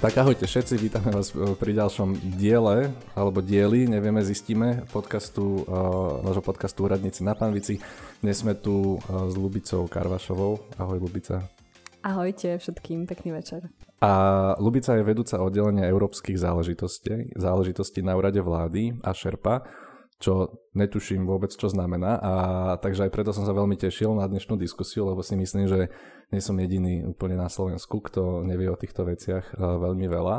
Tak ahojte všetci, vítame vás e, pri ďalšom diele, alebo dieli, nevieme, zistíme, podcastu, uh, nášho podcastu Úradníci na Panvici. Dnes sme tu uh, s Lubicou Karvašovou. Ahoj Lubica. Ahojte všetkým, pekný večer. A Lubica je vedúca oddelenia európskych záležitostí, záležitostí na úrade vlády a šerpa, čo netuším vôbec, čo znamená. A takže aj preto som sa veľmi tešil na dnešnú diskusiu, lebo si myslím, že nie som jediný úplne na Slovensku, kto nevie o týchto veciach eh, veľmi veľa.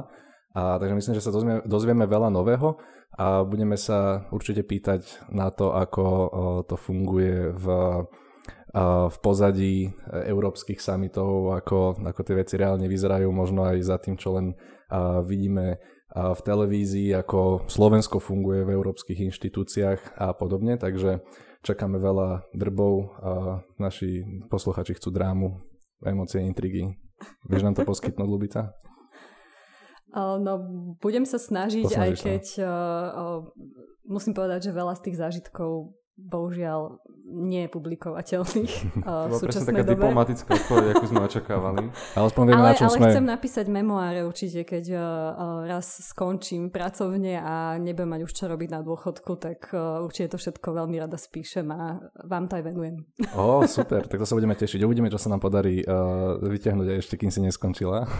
A takže myslím, že sa dozvieme, dozvieme veľa nového a budeme sa určite pýtať na to, ako eh, to funguje v, eh, v pozadí európskych samitov, ako, ako tie veci reálne vyzerajú, možno aj za tým, čo len vidíme v televízii, ako Slovensko funguje v európskych inštitúciách a podobne. Takže čakáme veľa drbov a naši posluchači chcú drámu, emócie, intrigy. Vieš nám to poskytnúť, Lubica? No, budem sa snažiť, Posnažiš aj keď uh, musím povedať, že veľa z tých zážitkov bohužiaľ nie je publikovateľných uh, v súčasnej taká dobe. diplomatická odpoveď, ako sme očakávali. Ale aspoň vieme, ale, na čom ale sme... chcem napísať memoáre určite, keď uh, raz skončím pracovne a nebudem mať už čo robiť na dôchodku, tak uh, určite to všetko veľmi rada spíšem a vám to aj venujem. Ó, oh, super, tak to sa budeme tešiť. Uvidíme, čo sa nám podarí uh, vyťahnuť aj ešte, kým si neskončila.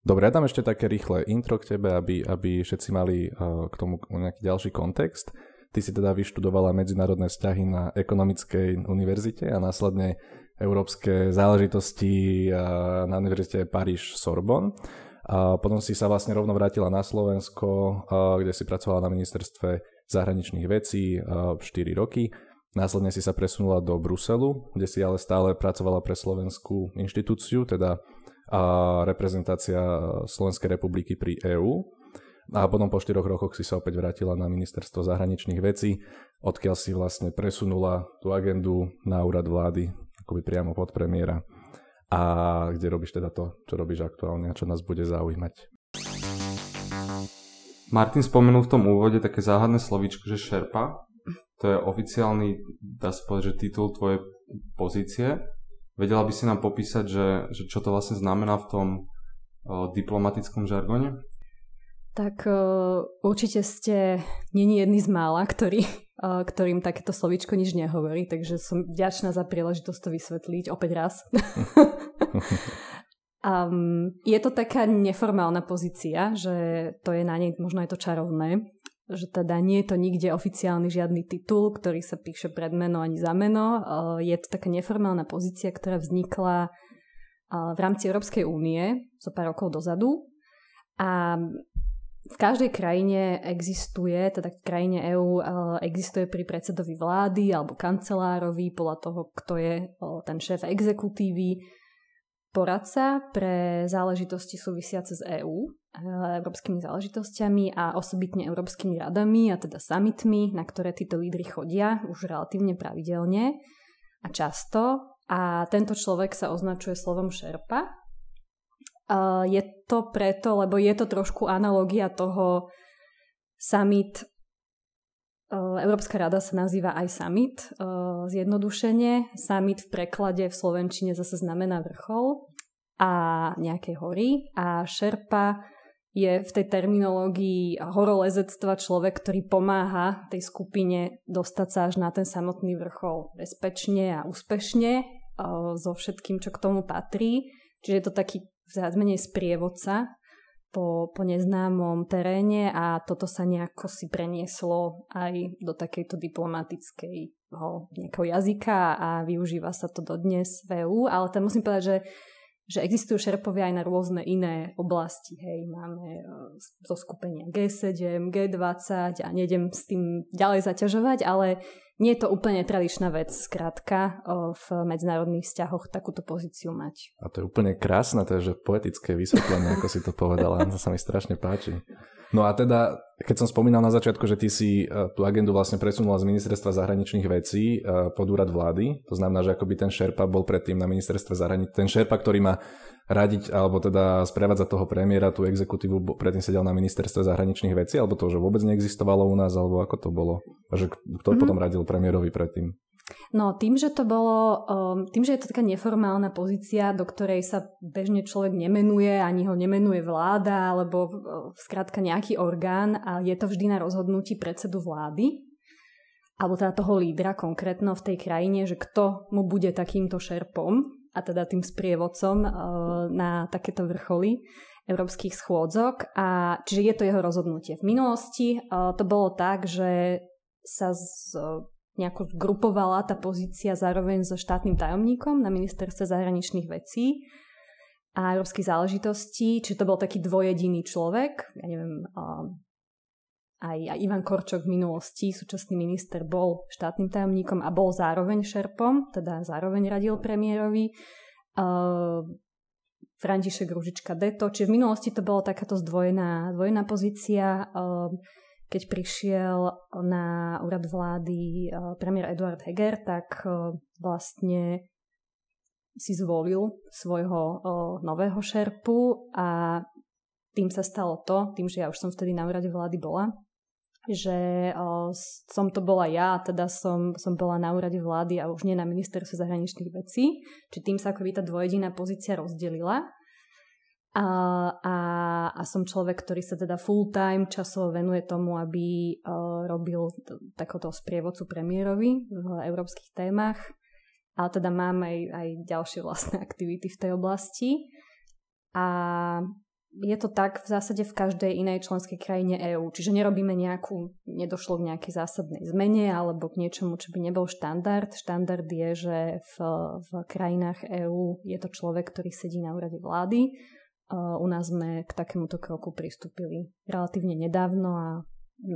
Dobre, ja dám ešte také rýchle intro k tebe, aby, aby všetci mali uh, k tomu nejaký ďalší kontext. Ty si teda vyštudovala medzinárodné vzťahy na ekonomickej univerzite a následne európske záležitosti na univerzite Paríž Sorbonne. A potom si sa vlastne rovno vrátila na Slovensko, kde si pracovala na ministerstve zahraničných vecí 4 roky. Následne si sa presunula do Bruselu, kde si ale stále pracovala pre slovenskú inštitúciu, teda reprezentácia Slovenskej republiky pri EÚ. A potom po 4 rokoch si sa opäť vrátila na ministerstvo zahraničných vecí, odkiaľ si vlastne presunula tú agendu na úrad vlády, akoby priamo pod premiéra. A kde robíš teda to, čo robíš aktuálne a čo nás bude zaujímať. Martin spomenul v tom úvode také záhadné slovíčko, že šerpa. To je oficiálny, dá sa povedať, že titul tvojej pozície. Vedela by si nám popísať, že, že čo to vlastne znamená v tom o, diplomatickom žargone? Tak uh, určite ste není jedný z mála, ktorý, uh, ktorým takéto slovíčko nič nehovorí, takže som vďačná za príležitosť to vysvetliť opäť raz. um, je to taká neformálna pozícia, že to je na nej možno aj to čarovné, že teda nie je to nikde oficiálny žiadny titul, ktorý sa píše pred meno ani za meno. Uh, je to taká neformálna pozícia, ktorá vznikla v rámci Európskej únie zo pár rokov dozadu. A v každej krajine existuje, teda v krajine EÚ existuje pri predsedovi vlády alebo kancelárovi, podľa toho, kto je ten šéf exekutívy, poradca pre záležitosti súvisiace s EÚ, európskymi záležitosťami a osobitne európskymi radami a teda summitmi, na ktoré títo lídry chodia už relatívne pravidelne a často. A tento človek sa označuje slovom šerpa, je to preto, lebo je to trošku analogia toho summit Európska rada sa nazýva aj summit, zjednodušene. Summit v preklade v Slovenčine zase znamená vrchol a nejakej hory a šerpa je v tej terminológii horolezectva človek, ktorý pomáha tej skupine dostať sa až na ten samotný vrchol bezpečne a úspešne so všetkým, čo k tomu patrí. Čiže je to taký viac menej sprievodca po, po neznámom teréne a toto sa nejako si prenieslo aj do takejto diplomatickej nejakého jazyka a využíva sa to dodnes v EU, ale tam musím povedať, že že existujú šerpovia aj na rôzne iné oblasti. Hej, máme e, zo skupenia G7, G20 a nejdem s tým ďalej zaťažovať, ale nie je to úplne tradičná vec, skrátka, v medzinárodných vzťahoch takúto pozíciu mať. A to je úplne krásne, to je že poetické vysvetlenie, ako si to povedala, to sa mi strašne páči. No a teda, keď som spomínal na začiatku, že ty si e, tú agendu vlastne presunula z ministerstva zahraničných vecí e, pod úrad vlády, to znamená, že akoby ten šerpa bol predtým na ministerstve zahraničných, ten šerpa, ktorý má radiť, alebo teda sprevádzať toho premiéra, tú exekutívu, predtým sedel na ministerstve zahraničných vecí, alebo to, že vôbec neexistovalo u nás, alebo ako to bolo? Že kto mm-hmm. potom radil premiérovi predtým? No tým, že to bolo, um, tým, že je to taká neformálna pozícia, do ktorej sa bežne človek nemenuje, ani ho nemenuje vláda, alebo skrátka nejaký orgán a je to vždy na rozhodnutí predsedu vlády, alebo teda toho lídra konkrétno v tej krajine, že kto mu bude takýmto šerpom a teda tým sprievodcom uh, na takéto vrcholy európskych schôdzok. A, čiže je to jeho rozhodnutie. V minulosti uh, to bolo tak, že sa z, nejako zgrupovala tá pozícia zároveň so štátnym tajomníkom na ministerstve zahraničných vecí a európskych záležitostí, čiže to bol taký dvojediný človek, ja neviem, aj, aj Ivan Korčok v minulosti, súčasný minister, bol štátnym tajomníkom a bol zároveň šerpom, teda zároveň radil premiérovi. Uh, František Ružička Deto, čiže v minulosti to bolo takáto zdvojená, zdvojená pozícia. Uh, keď prišiel na úrad vlády eh, premiér Eduard Heger, tak eh, vlastne si zvolil svojho eh, nového šerpu a tým sa stalo to, tým, že ja už som vtedy na úrade vlády bola, že som to bola ja, teda som, som bola na úrade vlády a už nie na ministerstve zahraničných vecí, či tým sa akoby tá dvojediná pozícia rozdelila. A, a, a som človek, ktorý sa teda full time časovo venuje tomu, aby uh, robil t- takoto sprievodcu premiérovi v európskych témach. Ale teda mám aj, aj ďalšie vlastné aktivity v tej oblasti. A je to tak v zásade v každej inej členskej krajine EÚ. Čiže nerobíme nejakú, nedošlo k nejakej zásadnej zmene alebo k niečomu, čo by nebol štandard. Štandard je, že v, v krajinách EÚ je to človek, ktorý sedí na úrade vlády u nás sme k takémuto kroku pristúpili relatívne nedávno a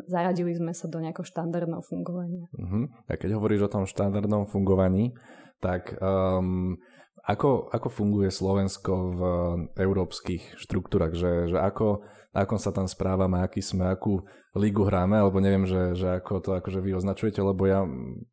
zaradili sme sa do nejakého štandardného fungovania. Uh-huh. A keď hovoríš o tom štandardnom fungovaní, tak um, ako, ako funguje Slovensko v európskych štruktúrach? Že, že ako, ako sa tam správame, aký sme, akú lígu hráme, alebo neviem, že, že ako to akože vy označujete, lebo ja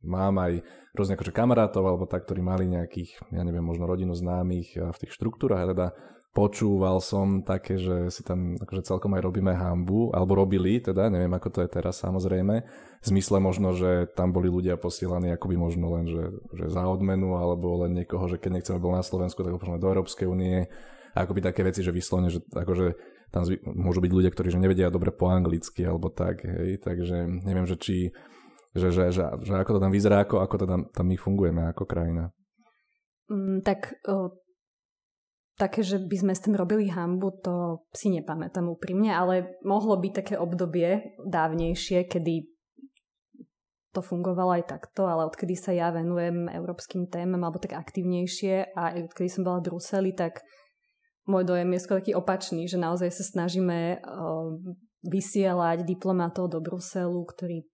mám aj rôzne akože kamarátov, alebo tak, ktorí mali nejakých, ja neviem, možno rodinu známych v tých štruktúrach teda počúval som také, že si tam akože celkom aj robíme hambu, alebo robili, teda neviem ako to je teraz samozrejme, v zmysle možno, že tam boli ľudia posielaní akoby možno len, že, že za odmenu, alebo len niekoho, že keď nechceme bol na Slovensku, tak ho do Európskej únie, akoby také veci, že vyslovene, že akože tam zvy, môžu byť ľudia, ktorí že nevedia dobre po anglicky, alebo tak, hej, takže neviem, že či že, že, že, že ako to tam vyzerá, ako, ako to tam, tam my fungujeme ako krajina. Mm, tak také, že by sme s tým robili hambu, to si nepamätám úprimne, ale mohlo byť také obdobie dávnejšie, kedy to fungovalo aj takto, ale odkedy sa ja venujem európskym témam alebo tak aktivnejšie a odkedy som bola v Bruseli, tak môj dojem je skôr taký opačný, že naozaj sa snažíme uh, vysielať diplomatov do Bruselu, ktorí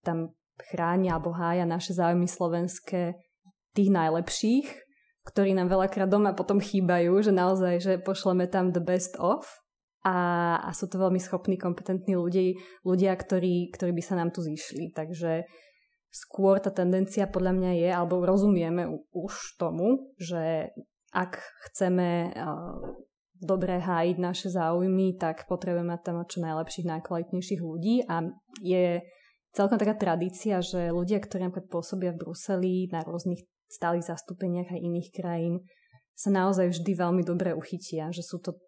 tam chránia alebo hája naše záujmy slovenské tých najlepších ktorí nám veľakrát doma potom chýbajú, že naozaj, že pošleme tam the best of a, a sú to veľmi schopní, kompetentní ľudí, ľudia, ktorí, ktorí by sa nám tu zišli. Takže skôr tá tendencia podľa mňa je, alebo rozumieme už tomu, že ak chceme uh, dobre hájiť naše záujmy, tak potrebujeme tam čo najlepších, najkvalitnejších ľudí a je celkom taká tradícia, že ľudia, ktorí napríklad pôsobia v Bruseli na rôznych stálych zastúpeniach aj iných krajín sa naozaj vždy veľmi dobre uchytia, že sú to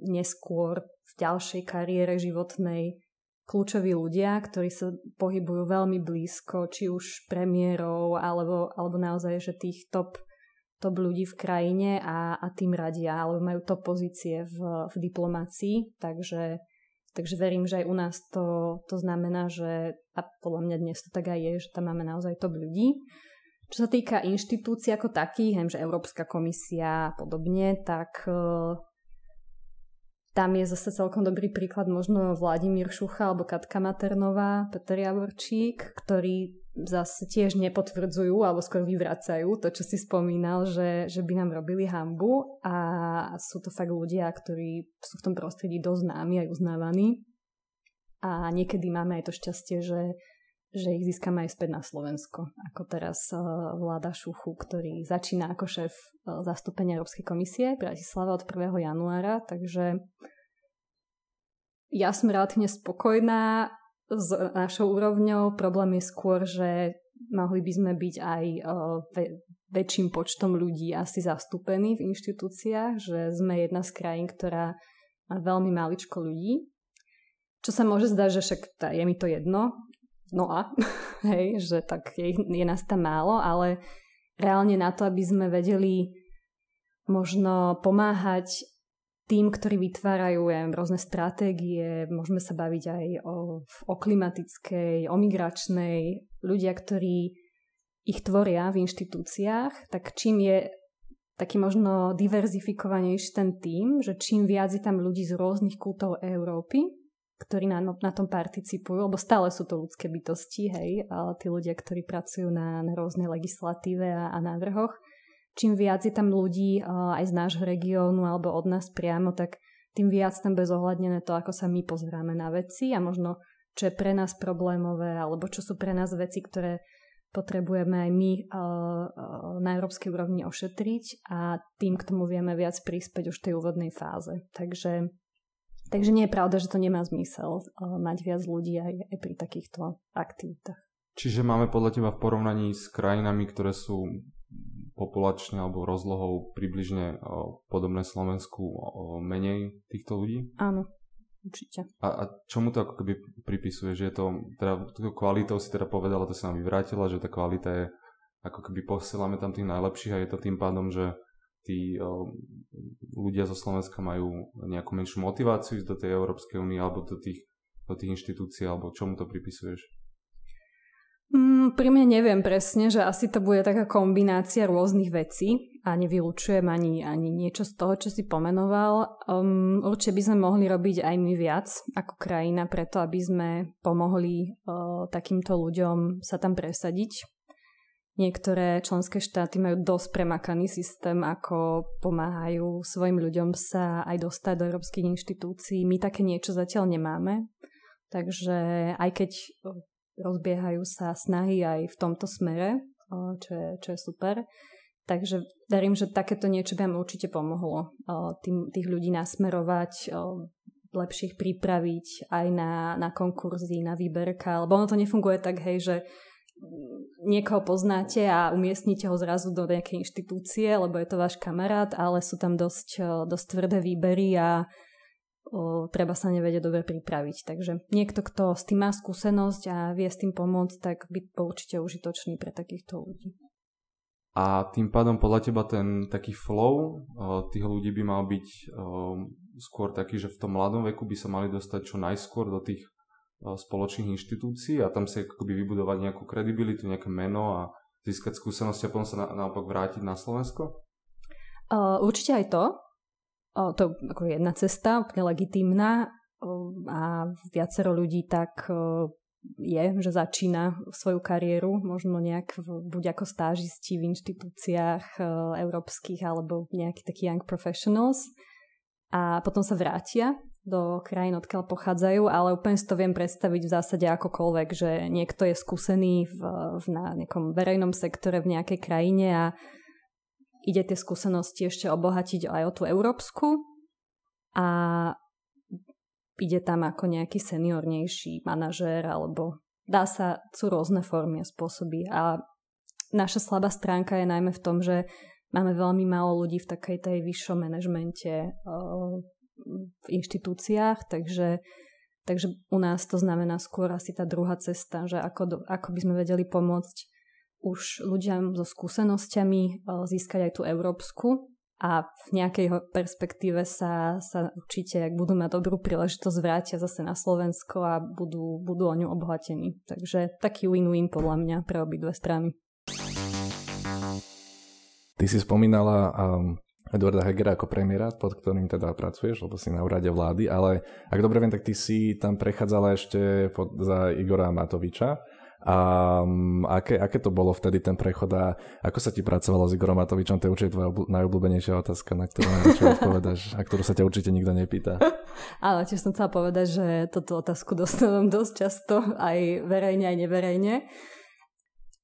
neskôr v ďalšej kariére životnej kľúčoví ľudia, ktorí sa pohybujú veľmi blízko, či už premiérov, alebo, alebo naozaj, že tých top, top ľudí v krajine a, a tým radia, alebo majú top pozície v, v diplomácii, takže, takže verím, že aj u nás to, to znamená, že a podľa mňa dnes to tak aj je, že tam máme naozaj top ľudí. Čo sa týka inštitúcií ako takých, viem, že Európska komisia a podobne, tak uh, tam je zase celkom dobrý príklad možno Vladimír Šucha alebo Katka Maternová, Peter Javorčík, ktorí zase tiež nepotvrdzujú alebo skôr vyvracajú to, čo si spomínal, že, že by nám robili hambu a sú to fakt ľudia, ktorí sú v tom prostredí dosť známi aj uznávaní. A niekedy máme aj to šťastie, že že ich získame aj späť na Slovensko. Ako teraz uh, vláda Šuchu, ktorý začína ako šéf uh, zastúpenia Európskej komisie Bratislava od 1. januára, takže ja som relatívne spokojná s našou úrovňou. Problém je skôr, že mohli by sme byť aj väčším počtom ľudí asi zastúpení v inštitúciách, že sme jedna z krajín, ktorá má veľmi maličko ľudí. Čo sa môže zdať, že však je mi to jedno, no a, hej, že tak je, je nás tam málo, ale reálne na to, aby sme vedeli možno pomáhať tým, ktorí vytvárajú ja rôzne stratégie, môžeme sa baviť aj o, o klimatickej, o migračnej, ľudia, ktorí ich tvoria v inštitúciách, tak čím je taký možno diverzifikovanejší ten tým, že čím viac je tam ľudí z rôznych kultov Európy, ktorí na, na tom participujú, lebo stále sú to ľudské bytosti, hej, ale tí ľudia, ktorí pracujú na, na rôznej legislatíve a, a návrhoch, čím viac je tam ľudí aj z nášho regiónu alebo od nás priamo, tak tým viac tam bezohľadnené to, ako sa my pozeráme na veci a možno čo je pre nás problémové alebo čo sú pre nás veci, ktoré potrebujeme aj my na európskej úrovni ošetriť a tým k tomu vieme viac príspäť už v tej úvodnej fáze. Takže, takže nie je pravda, že to nemá zmysel uh, mať viac ľudí aj, aj pri takýchto aktivitách. Čiže máme podľa teba v porovnaní s krajinami, ktoré sú populačne alebo rozlohou približne podobné Slovensku menej týchto ľudí? Áno, určite. A, a čomu to ako keby pripisuje? Že je to, teda kvalitou si teda povedala, to sa nám vyvrátila, že tá kvalita je, ako keby posielame tam tých najlepších a je to tým pádom, že tí ľudia zo Slovenska majú nejakú menšiu motiváciu ísť do tej Európskej únie alebo do tých, do tých inštitúcií, alebo čomu to pripisuješ? Mm, pri mne neviem presne, že asi to bude taká kombinácia rôznych vecí a nevylučujem ani, ani niečo z toho, čo si pomenoval. Um, určite by sme mohli robiť aj my viac ako krajina preto, aby sme pomohli uh, takýmto ľuďom sa tam presadiť. Niektoré členské štáty majú dosť premakaný systém, ako pomáhajú svojim ľuďom sa aj dostať do európskych inštitúcií. My také niečo zatiaľ nemáme. Takže aj keď rozbiehajú sa snahy aj v tomto smere, čo je, čo je super. Takže verím, že takéto niečo by nám určite pomohlo tým, tých ľudí nasmerovať, lepšie ich pripraviť aj na, na konkurzy, na výberka, lebo ono to nefunguje tak, hej, že niekoho poznáte a umiestnite ho zrazu do nejakej inštitúcie, lebo je to váš kamarát, ale sú tam dosť, dosť tvrdé výbery a o, treba sa nevedieť dobre pripraviť. Takže niekto, kto s tým má skúsenosť a vie s tým pomôcť, tak by bol určite užitočný pre takýchto ľudí. A tým pádom podľa teba ten taký flow o, tých ľudí by mal byť o, skôr taký, že v tom mladom veku by sa mali dostať čo najskôr do tých spoločných inštitúcií a tam si akoby vybudovať nejakú kredibilitu, nejaké meno a získať skúsenosti a potom sa na, naopak vrátiť na Slovensko? Uh, určite aj to. O, to je ako jedna cesta, úplne legitímna a viacero ľudí tak je, že začína svoju kariéru, možno nejak buď ako stážisti v inštitúciách európskych alebo nejaký taký young professionals a potom sa vrátia do krajín, odkiaľ pochádzajú, ale úplne si to viem predstaviť v zásade akokoľvek, že niekto je skúsený v, v na nejakom verejnom sektore v nejakej krajine a ide tie skúsenosti ešte obohatiť aj o tú európsku a ide tam ako nejaký seniornejší manažér alebo dá sa, sú rôzne formy a spôsoby. A naša slabá stránka je najmä v tom, že máme veľmi málo ľudí v takej tej vyššom manažmente v inštitúciách, takže, takže u nás to znamená skôr asi tá druhá cesta, že ako, do, ako by sme vedeli pomôcť už ľuďom so skúsenosťami e, získať aj tú európsku a v nejakej perspektíve sa, sa určite, ak budú mať dobrú príležitosť, vrátia zase na Slovensko a budú, budú o ňu obohatení. Takže taký win-win podľa mňa pre obidve strany. Ty si spomínala um, Eduarda Hegera ako premiéra, pod ktorým teda pracuješ, lebo si na úrade vlády, ale ak dobre viem, tak ty si tam prechádzala ešte pod, za Igora Matoviča. A um, aké, aké to bolo vtedy ten prechod a ako sa ti pracovalo s Igorom Matovičom? To je určite tvoja najobľúbenejšia otázka, na ktorú najradšej odpovedáš a ktorú sa ťa určite nikto nepýta. Ale tiež som chcela povedať, že toto otázku dostávam dosť často, aj verejne, aj neverejne.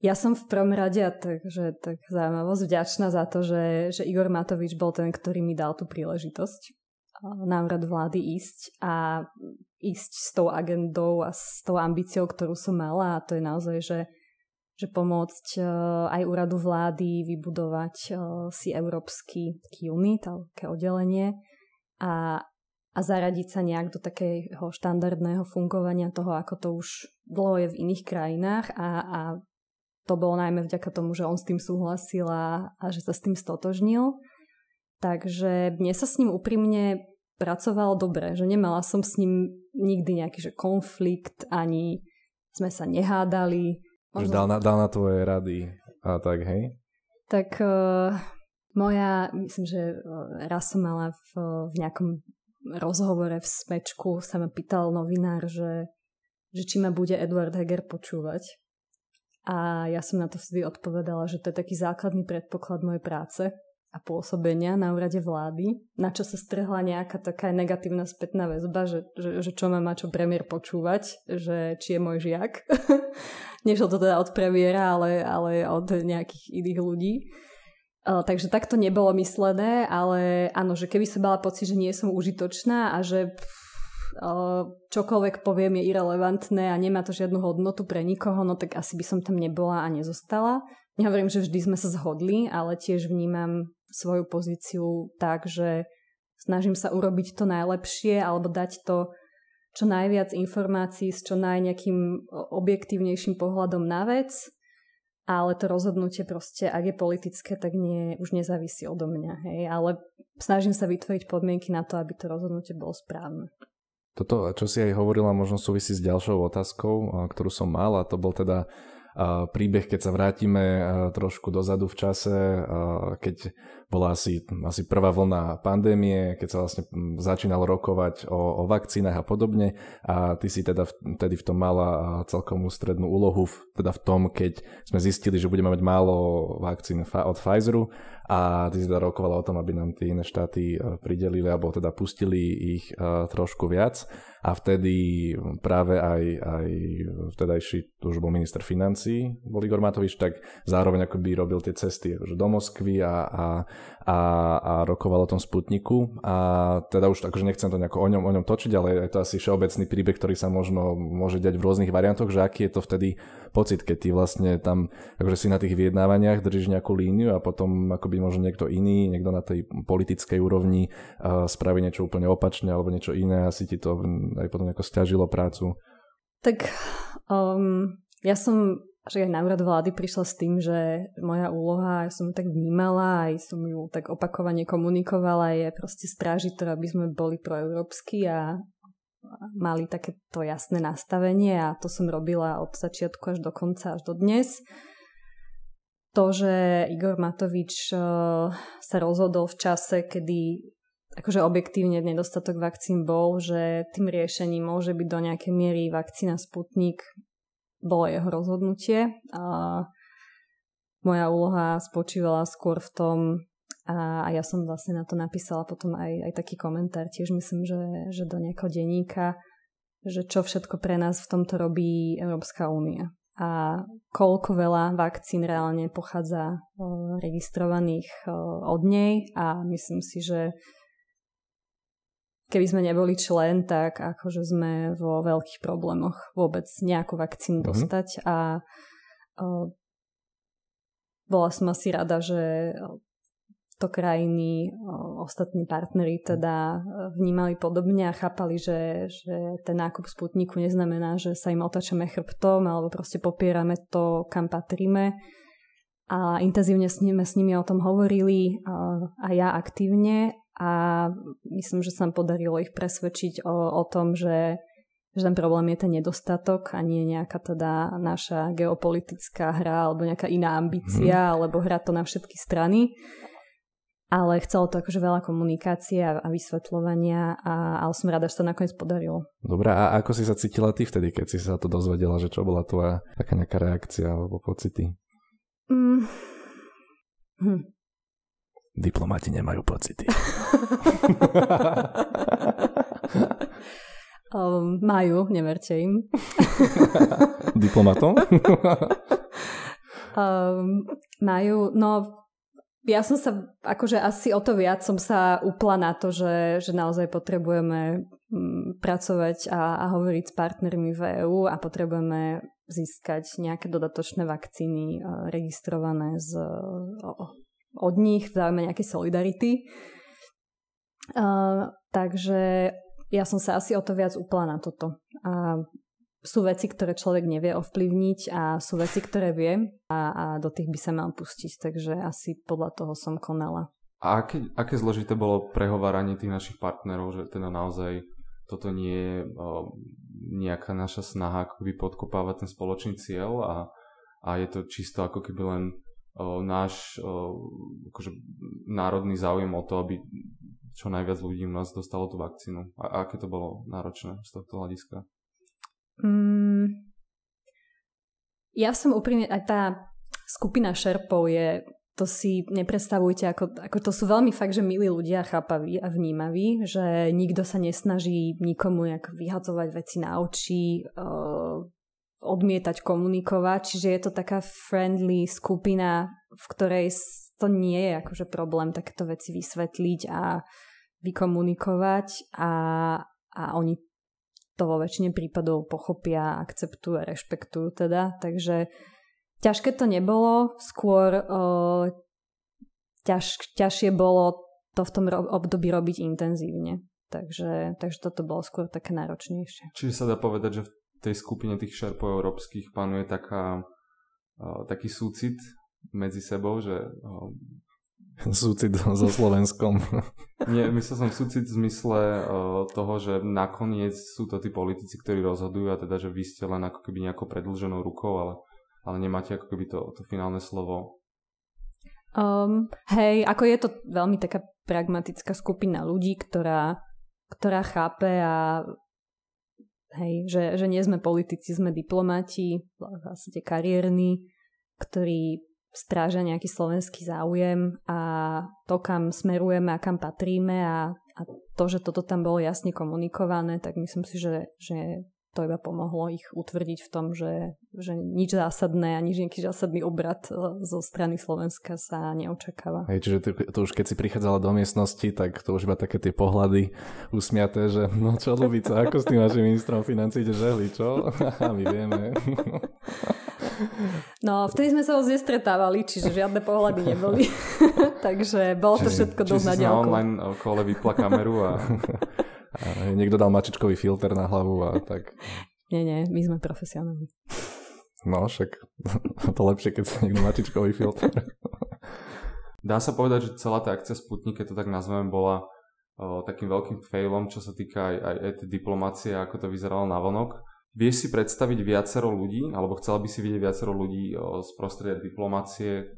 Ja som v prvom rade, takže tak zaujímavosť, vďačná za to, že, že Igor Matovič bol ten, ktorý mi dal tú príležitosť návrat vlády ísť a ísť s tou agendou a s tou ambíciou, ktorú som mala. A to je naozaj, že že pomôcť uh, aj úradu vlády vybudovať uh, si európsky unit, také oddelenie. A, a zaradiť sa nejak do takého štandardného fungovania toho, ako to už dlho je v iných krajinách a, a to bolo najmä vďaka tomu, že on s tým súhlasil a, a že sa s tým stotožnil. Takže mne sa s ním úprimne pracovalo dobre, že nemala som s ním nikdy nejaký že konflikt, ani sme sa nehádali. Možno... Dal, na, dal na tvoje rady a tak, hej? Tak uh, moja, myslím, že uh, raz som mala v, v nejakom rozhovore v smečku sa ma pýtal novinár, že, že či ma bude Edward Heger počúvať. A ja som na to vtedy odpovedala, že to je taký základný predpoklad mojej práce a pôsobenia na úrade vlády, na čo sa strhla nejaká taká negatívna spätná väzba, že, že, že čo ma má čo premiér počúvať, že či je môj žiak. Nešlo to teda od premiéra, ale, ale od nejakých iných ľudí. Uh, takže takto nebolo myslené, ale áno, že keby som mala pocit, že nie som užitočná a že pff, čokoľvek poviem je irrelevantné a nemá to žiadnu hodnotu pre nikoho, no tak asi by som tam nebola a nezostala. Nehovorím, že vždy sme sa zhodli, ale tiež vnímam svoju pozíciu tak, že snažím sa urobiť to najlepšie alebo dať to čo najviac informácií s čo najnejakým objektívnejším pohľadom na vec, ale to rozhodnutie proste, ak je politické, tak nie, už nezávisí odo mňa. Hej? Ale snažím sa vytvoriť podmienky na to, aby to rozhodnutie bolo správne. Toto, čo si aj hovorila, možno súvisí s ďalšou otázkou, ktorú som mal a to bol teda príbeh, keď sa vrátime trošku dozadu v čase, keď bola asi, asi prvá vlna pandémie, keď sa vlastne začínalo rokovať o, o vakcínach a podobne. A ty si teda vtedy v tom mala celkom ústrednú úlohu, teda v tom, keď sme zistili, že budeme mať málo vakcín od Pfizeru a ty si teda rokovala o tom, aby nám tie iné štáty pridelili alebo teda pustili ich trošku viac. A vtedy práve aj, aj vtedajší, to už bol minister financí, bol Igor Matovič, tak zároveň ako by robil tie cesty akože do Moskvy a, a, a, a rokoval o tom Sputniku. A teda už akože nechcem to nejako o ňom, o ňom točiť, ale je to asi všeobecný príbeh, ktorý sa možno môže dať v rôznych variantoch, že aký je to vtedy pocit, keď ty vlastne tam akože si na tých vyjednávaniach držíš nejakú líniu a potom akoby možno niekto iný, niekto na tej politickej úrovni uh, spraví niečo úplne opačne alebo niečo iné a si ti to aj potom nejako stiažilo prácu? Tak um, ja som že aj na vlády prišla s tým, že moja úloha, ja som ju tak vnímala, aj som ju tak opakovane komunikovala, je proste strážiť to, aby sme boli proeurópsky a mali takéto jasné nastavenie a to som robila od začiatku až do konca, až do dnes. To, že Igor Matovič uh, sa rozhodol v čase, kedy akože objektívne nedostatok vakcín bol, že tým riešením môže byť do nejakej miery vakcína Sputnik. Bolo jeho rozhodnutie. A moja úloha spočívala skôr v tom, a ja som vlastne na to napísala potom aj, aj taký komentár, tiež myslím, že, že do nejakého denníka, že čo všetko pre nás v tomto robí Európska únia a koľko veľa vakcín reálne pochádza registrovaných od nej a myslím si, že keby sme neboli člen, tak akože sme vo veľkých problémoch vôbec nejakú vakcínu mm-hmm. dostať a bola som asi rada, že to krajiny, ostatní partnery teda vnímali podobne a chápali, že, že ten nákup Sputniku neznamená, že sa im otačame chrbtom alebo proste popierame to, kam patríme. A intenzívne s nimi, s nimi o tom hovorili a, a ja aktívne a myslím, že sa nám podarilo ich presvedčiť o, o tom, že, že ten problém je ten nedostatok a nie nejaká teda naša geopolitická hra alebo nejaká iná ambícia, hmm. alebo hra to na všetky strany. Ale chcelo to akože veľa komunikácie a, a vysvetľovania, a, ale som rada, že to nakoniec podarilo. Dobre, a ako si sa cítila ty vtedy, keď si sa to dozvedela, že čo bola tvoja taká nejaká reakcia alebo pocity? Mm. Hm. Diplomati nemajú pocity. um, majú, neverte im. Diplomatom? um, majú, no ja som sa, akože asi o to viac som sa upla na to, že, že naozaj potrebujeme mm, pracovať a, a hovoriť s partnermi v EÚ a potrebujeme získať nejaké dodatočné vakcíny registrované z, od nich v nejakej solidarity. Uh, takže ja som sa asi o to viac upla na toto. A sú veci, ktoré človek nevie ovplyvniť a sú veci, ktoré vie a, a do tých by sa mal pustiť. Takže asi podľa toho som konala. A aké, aké zložité bolo prehováranie tých našich partnerov, že teda naozaj toto nie je o, nejaká naša snaha akoby podkopávať ten spoločný cieľ a, a je to čisto ako keby len o, náš o, akože národný záujem o to, aby čo najviac ľudí u nás dostalo tú vakcínu. A, a aké to bolo náročné z tohto hľadiska? Mm, ja som úprimne, aj tá skupina šerpov je, to si nepredstavujte, ako, ako to sú veľmi fakt, že milí ľudia, chápaví a vnímaví, že nikto sa nesnaží nikomu nejak vyhadzovať veci na oči, uh, odmietať komunikovať, čiže je to taká friendly skupina, v ktorej to nie je akože problém takéto veci vysvetliť a vykomunikovať a, a oni to vo väčšine prípadov pochopia, akceptujú a rešpektujú teda. Takže ťažké to nebolo, skôr ťaž, ťažšie bolo to v tom období robiť intenzívne. Takže, takže toto bolo skôr také náročnejšie. Čiže sa dá povedať, že v tej skupine tých šerpov európskych panuje taká, taký súcit medzi sebou, že súcit so Slovenskom. Nie, myslel som súcit v zmysle uh, toho, že nakoniec sú to tí politici, ktorí rozhodujú a teda, že vy ste len ako keby nejakou predlženou rukou, ale, ale nemáte ako keby to, to finálne slovo. Um, hej, ako je to veľmi taká pragmatická skupina ľudí, ktorá, ktorá chápe a hej, že, že nie sme politici, sme diplomati, vlastne kariérni, ktorí stráža nejaký slovenský záujem a to, kam smerujeme a kam patríme a, a to, že toto tam bolo jasne komunikované, tak myslím si, že, že to iba pomohlo ich utvrdiť v tom, že, že nič zásadné a nič nejaký zásadný obrad e, zo strany Slovenska sa neočakáva. Hej, čiže to, to už keď si prichádzala do miestnosti, tak to už iba také tie pohľady usmiaté, že no čo Lubica, ako s tým vašim ministrom financí ide žehli, čo? my vieme. No, vtedy sme sa už nestretávali, čiže žiadne pohľady neboli. Takže bolo to všetko dosť na diálku. online kole vypla kameru a... a niekto dal mačičkový filter na hlavu a tak. Nie, nie, my sme profesionáli. No, však to lepšie, keď sa niekto mačičkový filter. Dá sa povedať, že celá tá akcia Sputnik, keď to tak nazveme, bola o, takým veľkým failom, čo sa týka aj, aj, aj tej diplomácie, ako to vyzeralo na vonok. Vieš si predstaviť viacero ľudí, alebo chcela by si vidieť viacero ľudí z prostredia diplomácie,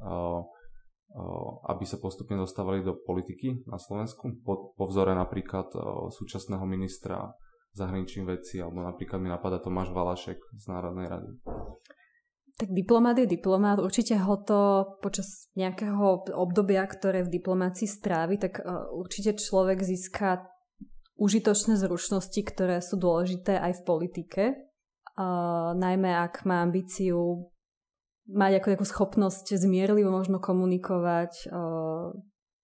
aby sa postupne dostávali do politiky na Slovensku? Po, po vzore napríklad súčasného ministra zahraničných vecí, alebo napríklad mi napadá Tomáš Valašek z Národnej rady. Tak diplomát je diplomát. Určite ho to počas nejakého obdobia, ktoré v diplomácii strávi, tak určite človek získa užitočné zručnosti, ktoré sú dôležité aj v politike najmä ak má ambíciu mať ako takú schopnosť zmierlivo možno komunikovať, uh,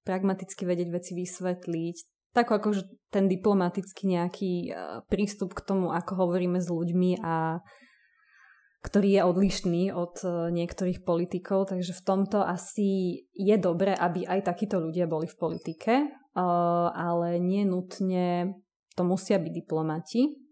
pragmaticky vedieť veci vysvetliť, tak ako ten diplomatický nejaký uh, prístup k tomu, ako hovoríme s ľuďmi a ktorý je odlišný od uh, niektorých politikov, takže v tomto asi je dobré, aby aj takíto ľudia boli v politike, ale nie nutne to musia byť diplomati,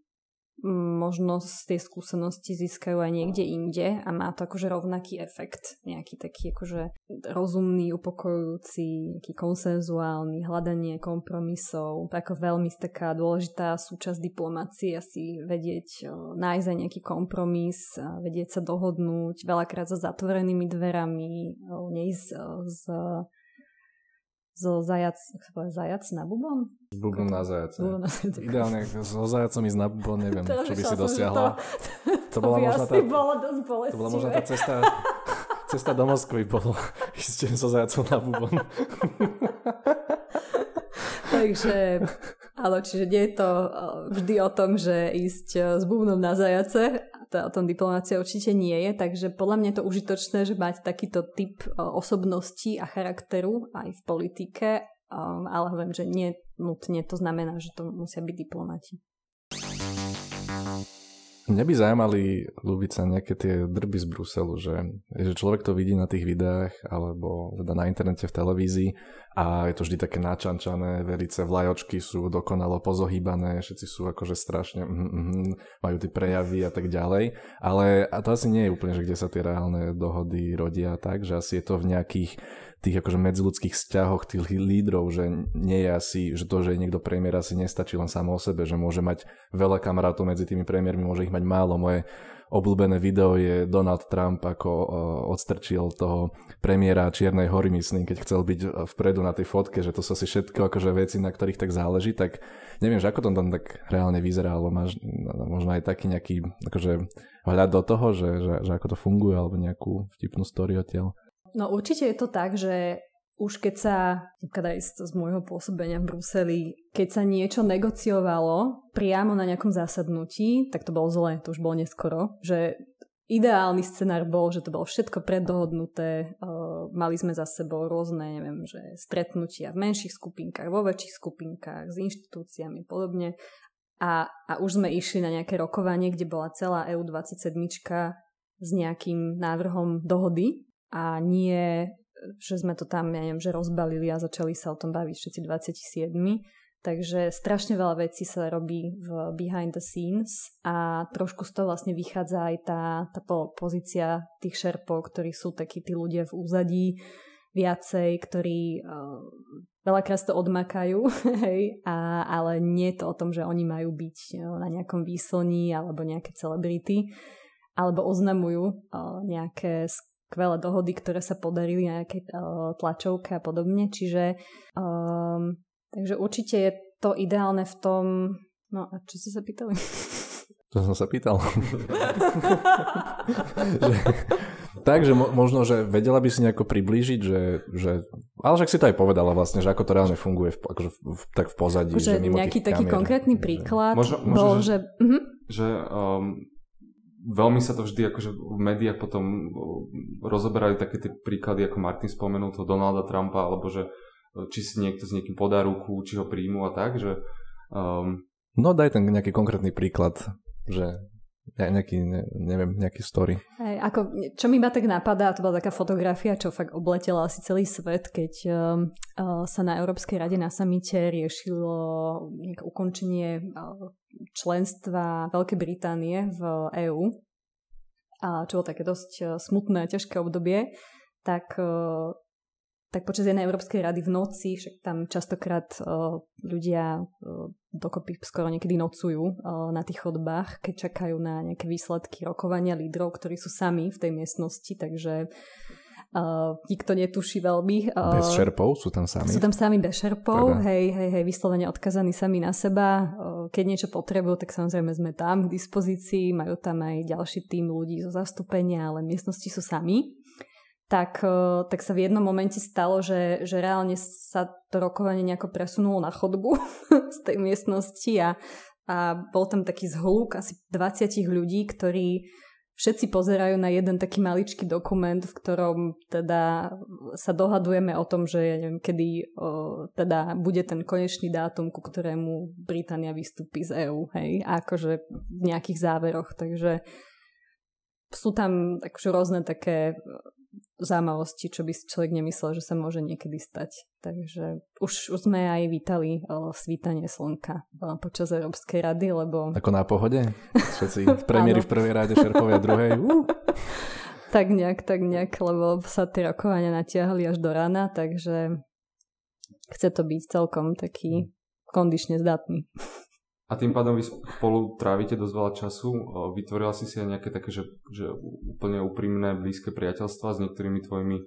možno z tej skúsenosti získajú aj niekde inde a má to akože rovnaký efekt, nejaký taký akože rozumný, upokojujúci, nejaký konsenzuálny, hľadanie kompromisov, ako veľmi taká dôležitá súčasť diplomácie asi vedieť nájsť aj nejaký kompromis, vedieť sa dohodnúť, veľakrát za zatvorenými dverami, neísť z zo zajac, zajac na bubon? S bubom na zajace. Bubon na zajace. Ideálne so zajacom ísť na bubon, neviem, to, čo by si dosiahla. To, to, to, bola možno tá, bolo dosť to bola možno tá cesta, cesta do Moskvy bolo ísť so zajacom na bubon. Takže, ale čiže nie je to eh, vždy o tom, že ísť eh, s bubnom na zajace, o tom diplomácia určite nie je, takže podľa mňa je to užitočné, že mať takýto typ eh, osobnosti a charakteru aj v politike, ale hovorím, že nie nutne to znamená, že to musia byť diplomati. Mňa by zaujímali, Lubica, nejaké tie drby z Bruselu, že, že človek to vidí na tých videách alebo teda na internete, v televízii a je to vždy také načančané, velice vlajočky sú dokonalo pozohýbané, všetci sú akože strašne mm, mm, majú tie prejavy a tak ďalej, ale a to asi nie je úplne, že kde sa tie reálne dohody rodia tak, že asi je to v nejakých tých akože medziludských vzťahoch tých lídrov, že nie je asi, že to, že je niekto premiér asi nestačí len samo o sebe, že môže mať veľa kamarátov medzi tými premiérmi, môže ich mať málo. Moje obľúbené video je Donald Trump, ako odstrčil toho premiéra Čiernej hory, myslím, keď chcel byť vpredu na tej fotke, že to sú asi všetko akože veci, na ktorých tak záleží, tak neviem, že ako to tam tak reálne vyzerá, alebo máš možno aj taký nejaký akože hľad do toho, že, že, že ako to funguje, alebo nejakú vtipnú story odtiaľ. No určite je to tak, že už keď sa, keď aj z, môjho pôsobenia v Bruseli, keď sa niečo negociovalo priamo na nejakom zasadnutí, tak to bolo zle, to už bolo neskoro, že ideálny scenár bol, že to bolo všetko preddohodnuté, uh, mali sme za sebou rôzne, neviem, že stretnutia v menších skupinkách, vo väčších skupinkách, s inštitúciami podobne. A, a už sme išli na nejaké rokovanie, kde bola celá EU27 s nejakým návrhom dohody a nie, že sme to tam, ja neviem, že rozbalili a začali sa o tom baviť všetci 27. Takže strašne veľa vecí sa robí v behind the scenes a trošku z toho vlastne vychádza aj tá, tá pozícia tých šerpov, ktorí sú takí tí ľudia v úzadí viacej, ktorí uh, veľakrát to odmakajú, hej, a, ale nie je to o tom, že oni majú byť uh, na nejakom výslní alebo nejaké celebrity, alebo oznamujú uh, nejaké skvelé dohody, ktoré sa podarili na nejakej uh, tlačovke a podobne. Čiže um, takže určite je to ideálne v tom... No a čo ste sa pýtali? To som sa pýtal. že, takže mo- možno, že vedela by si nejako priblížiť, že, že... Ale však si to aj povedala vlastne, že ako to reálne funguje v, akože v, tak v pozadí. Že, že mimo nejaký taký kamier, konkrétny príklad že... možno, možno, bol, že... že, uh-huh. že um, veľmi sa to vždy akože v médiách potom rozoberali také tie príklady, ako Martin spomenul toho Donalda Trumpa, alebo že e, či si niekto s niekým podá ruku, či ho príjmu a tak, že... Um... No daj ten nejaký konkrétny príklad, že nejaký, ne, neviem, nejaký story. Hey, ako, čo mi iba tak napadá, to bola taká fotografia, čo fakt obletela asi celý svet, keď uh, sa na Európskej rade na samite riešilo nejaké ukončenie uh, členstva Veľkej Británie v EÚ, a čo bolo také dosť uh, smutné ťažké obdobie, tak uh, tak počas jednej Európskej rady v noci, však tam častokrát uh, ľudia dokopy skoro niekedy nocujú na tých chodbách, keď čakajú na nejaké výsledky rokovania lídrov, ktorí sú sami v tej miestnosti, takže nikto netuší veľmi. Uh, bez šerpov sú tam sami? Sú tam sami bez šerpov, hej, hej, hej, vyslovene odkazaní sami na seba. Uh, keď niečo potrebujú, tak samozrejme sme tam k dispozícii, majú tam aj ďalší tým ľudí zo zastúpenia, ale miestnosti sú sami tak, tak sa v jednom momente stalo, že, že reálne sa to rokovanie nejako presunulo na chodbu z tej miestnosti a, a bol tam taký zhluk asi 20 ľudí, ktorí všetci pozerajú na jeden taký maličký dokument, v ktorom teda sa dohadujeme o tom, že ja neviem, kedy o, teda bude ten konečný dátum, ku ktorému Británia vystúpi z EÚ, hej, akože v nejakých záveroch, takže sú tam akože rôzne také zaujímavosti, čo by si človek nemyslel, že sa môže niekedy stať. Takže už, už sme aj vítali o, svítanie slnka o, počas Európskej rady, lebo... Ako na pohode? Všetci v premiéry v prvej rade, šerpovia druhej. Uh. tak nejak, tak nejak, lebo sa tie rokovania natiahli až do rana, takže chce to byť celkom taký kondične zdatný. A tým pádom vy spolu trávite dosť veľa času. Vytvorila si si aj nejaké také, že, že úplne úprimné, blízke priateľstva s niektorými tvojimi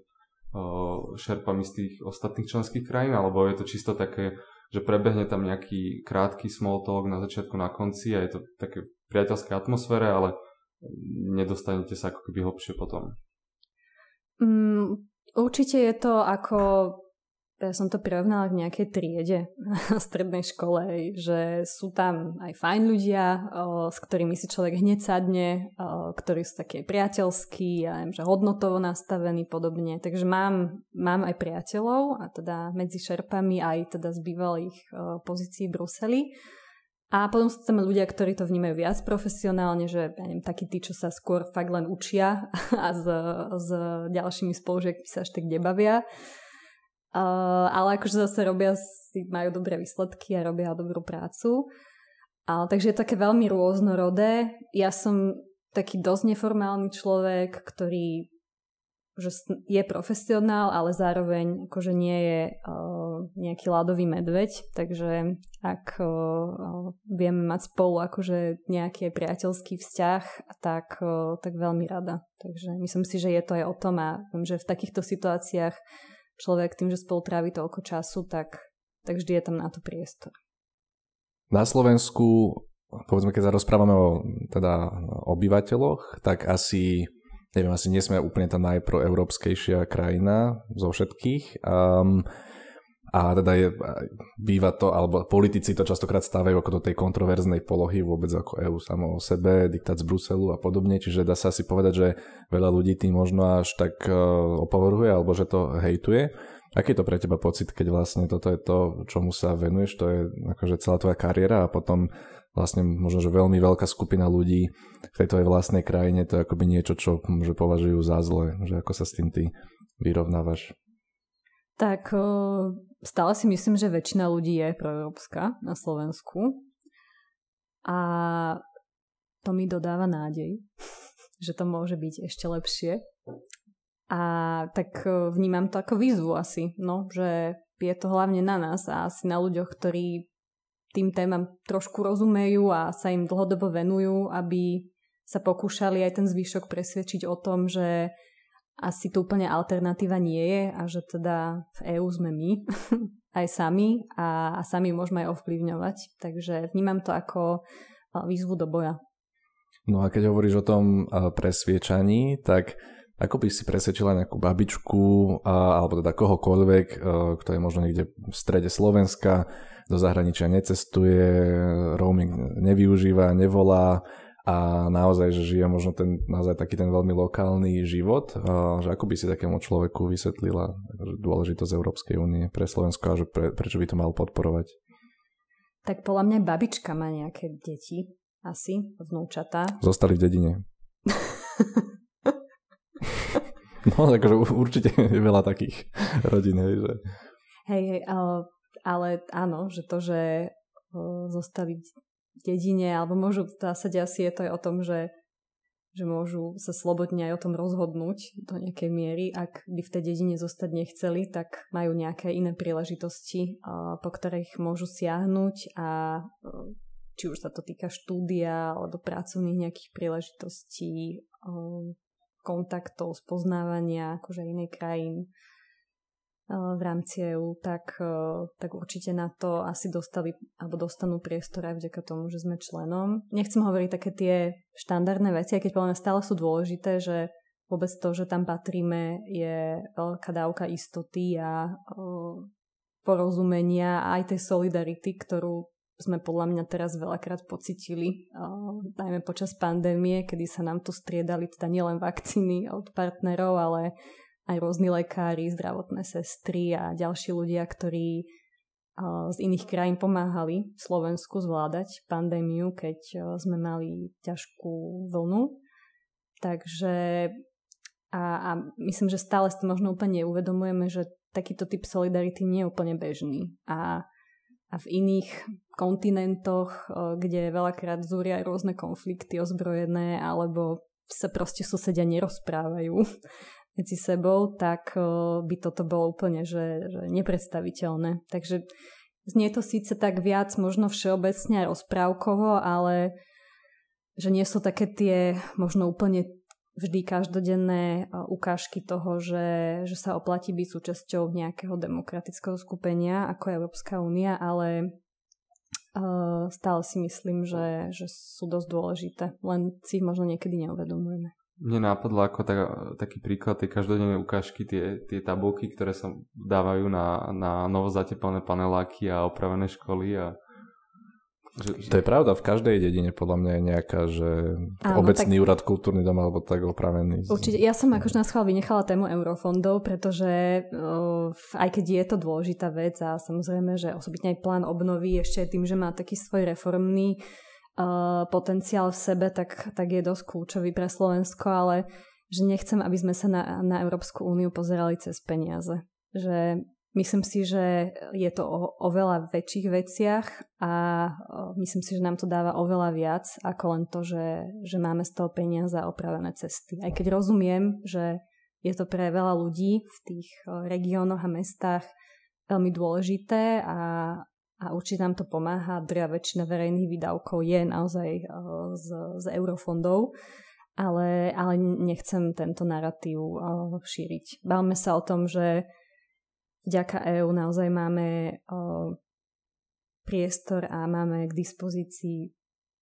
šerpami z tých ostatných členských krajín? Alebo je to čisto také, že prebehne tam nejaký krátky small talk na začiatku, na konci a je to také priateľské atmosfére, ale nedostanete sa ako keby hlbšie potom? Mm, určite je to ako ja som to prirovnala k nejakej triede na strednej škole, že sú tam aj fajn ľudia, s ktorými si človek hneď sadne, ktorí sú také priateľskí, ja viem, že hodnotovo nastavení podobne. Takže mám, mám aj priateľov, a teda medzi šerpami aj teda z bývalých pozícií Bruseli. A potom sú tam ľudia, ktorí to vnímajú viac profesionálne, že ja neviem, takí tí, čo sa skôr fakt len učia a s, s ďalšími spolužiakmi sa až tak nebavia. Uh, ale akože zase robia, si, majú dobré výsledky a robia dobrú prácu. Uh, takže je také veľmi rôznorodé. Ja som taký dosť neformálny človek, ktorý že je profesionál, ale zároveň akože nie je uh, nejaký ľadový medveď, takže ak uh, vieme mať spolu akože nejaký priateľský vzťah, tak, uh, tak veľmi rada. Takže myslím si, že je to aj o tom a viem, že v takýchto situáciách človek tým, že spolu trávi toľko času, tak, tak vždy je tam na to priestor. Na Slovensku, povedzme, keď sa rozprávame o teda, obyvateľoch, tak asi neviem, asi nie úplne tá najproeurópskejšia krajina zo všetkých. Um, a teda je, býva to, alebo politici to častokrát stávajú ako do tej kontroverznej polohy vôbec ako EU samo o sebe, diktát z Bruselu a podobne, čiže dá sa asi povedať, že veľa ľudí tým možno až tak uh, opovrhuje alebo že to hejtuje. Aký je to pre teba pocit, keď vlastne toto je to, čomu sa venuješ, to je akože celá tvoja kariéra a potom vlastne možno, že veľmi veľká skupina ľudí v tejto aj vlastnej krajine, to je akoby niečo, čo že považujú za zlé, že ako sa s tým ty vyrovnávaš. Tak stále si myslím, že väčšina ľudí je proeurópska na Slovensku a to mi dodáva nádej, že to môže byť ešte lepšie. A tak vnímam to ako výzvu asi, no, že je to hlavne na nás a asi na ľuďoch, ktorí tým témam trošku rozumejú a sa im dlhodobo venujú, aby sa pokúšali aj ten zvyšok presvedčiť o tom, že asi to úplne alternatíva nie je a že teda v EÚ sme my aj sami a, a sami môžeme aj ovplyvňovať. Takže vnímam to ako výzvu do boja. No a keď hovoríš o tom presviečaní, tak ako by si presvedčila nejakú babičku alebo teda kohokoľvek, kto je možno niekde v strede Slovenska, do zahraničia necestuje, roaming nevyužíva, nevolá a naozaj, že žije možno ten, naozaj taký ten veľmi lokálny život, že ako by si takému človeku vysvetlila dôležitosť Európskej únie pre Slovensko a že pre, prečo by to mal podporovať? Tak podľa mňa babička má nejaké deti, asi, vnúčata. Zostali v dedine. no, takže určite je veľa takých rodín, hej, že... Hej, hej, ale áno, že to, že zostali dedine, alebo môžu, v zásade asi je to aj o tom, že, že môžu sa slobodne aj o tom rozhodnúť do nejakej miery. Ak by v tej dedine zostať nechceli, tak majú nejaké iné príležitosti, po ktorých môžu siahnuť a či už sa to týka štúdia alebo pracovných nejakých príležitostí, kontaktov, spoznávania akože inej krajín v rámci EU, tak, tak určite na to asi dostali alebo dostanú priestor aj vďaka tomu, že sme členom. Nechcem hovoriť také tie štandardné veci, aj keď podľa stále sú dôležité, že vôbec to, že tam patríme, je veľká dávka istoty a porozumenia a aj tej solidarity, ktorú sme podľa mňa teraz veľakrát pocitili, najmä počas pandémie, kedy sa nám tu striedali teda nielen vakcíny od partnerov, ale aj rôzni lekári, zdravotné sestry a ďalší ľudia, ktorí z iných krajín pomáhali Slovensku zvládať pandémiu, keď sme mali ťažkú vlnu. Takže a, a myslím, že stále si to možno úplne neuvedomujeme, že takýto typ solidarity nie je úplne bežný. A, a v iných kontinentoch, kde veľakrát zúria rôzne konflikty ozbrojené, alebo sa proste susedia nerozprávajú, medzi sebou, tak by toto bolo úplne že, že nepredstaviteľné. Takže znie to síce tak viac možno všeobecne aj rozprávkovo, ale že nie sú také tie možno úplne vždy každodenné ukážky toho, že, že sa oplatí byť súčasťou nejakého demokratického skupenia ako Európska únia, ale uh, stále si myslím, že, že sú dosť dôležité, len si ich možno niekedy neuvedomujeme. Mne nápadlo ako tak, taký príklad tie každodenné ukážky, tie, tie tabulky, ktoré sa dávajú na, na novo zateplené paneláky a opravené školy a Že, že... To je pravda, v každej dedine podľa mňa je nejaká, že Áno, obecný tak... úrad, kultúrny dom alebo tak opravený. Určite, ja som akož na schvál vynechala tému eurofondov, pretože uh, aj keď je to dôležitá vec a samozrejme, že osobitne aj plán obnovy ešte tým, že má taký svoj reformný uh, potenciál v sebe, tak, tak je dosť kľúčový pre Slovensko, ale že nechcem, aby sme sa na, na Európsku úniu pozerali cez peniaze. Že Myslím si, že je to o, o veľa väčších veciach a myslím si, že nám to dáva oveľa viac ako len to, že, že máme z toho peniaze a opravené cesty. Aj keď rozumiem, že je to pre veľa ľudí v tých regiónoch a mestách veľmi dôležité a, a určite nám to pomáha. Dria väčšina verejných výdavkov je naozaj z, z eurofondov, ale, ale nechcem tento narratív šíriť. Bavme sa o tom, že vďaka EÚ naozaj máme o, priestor a máme k dispozícii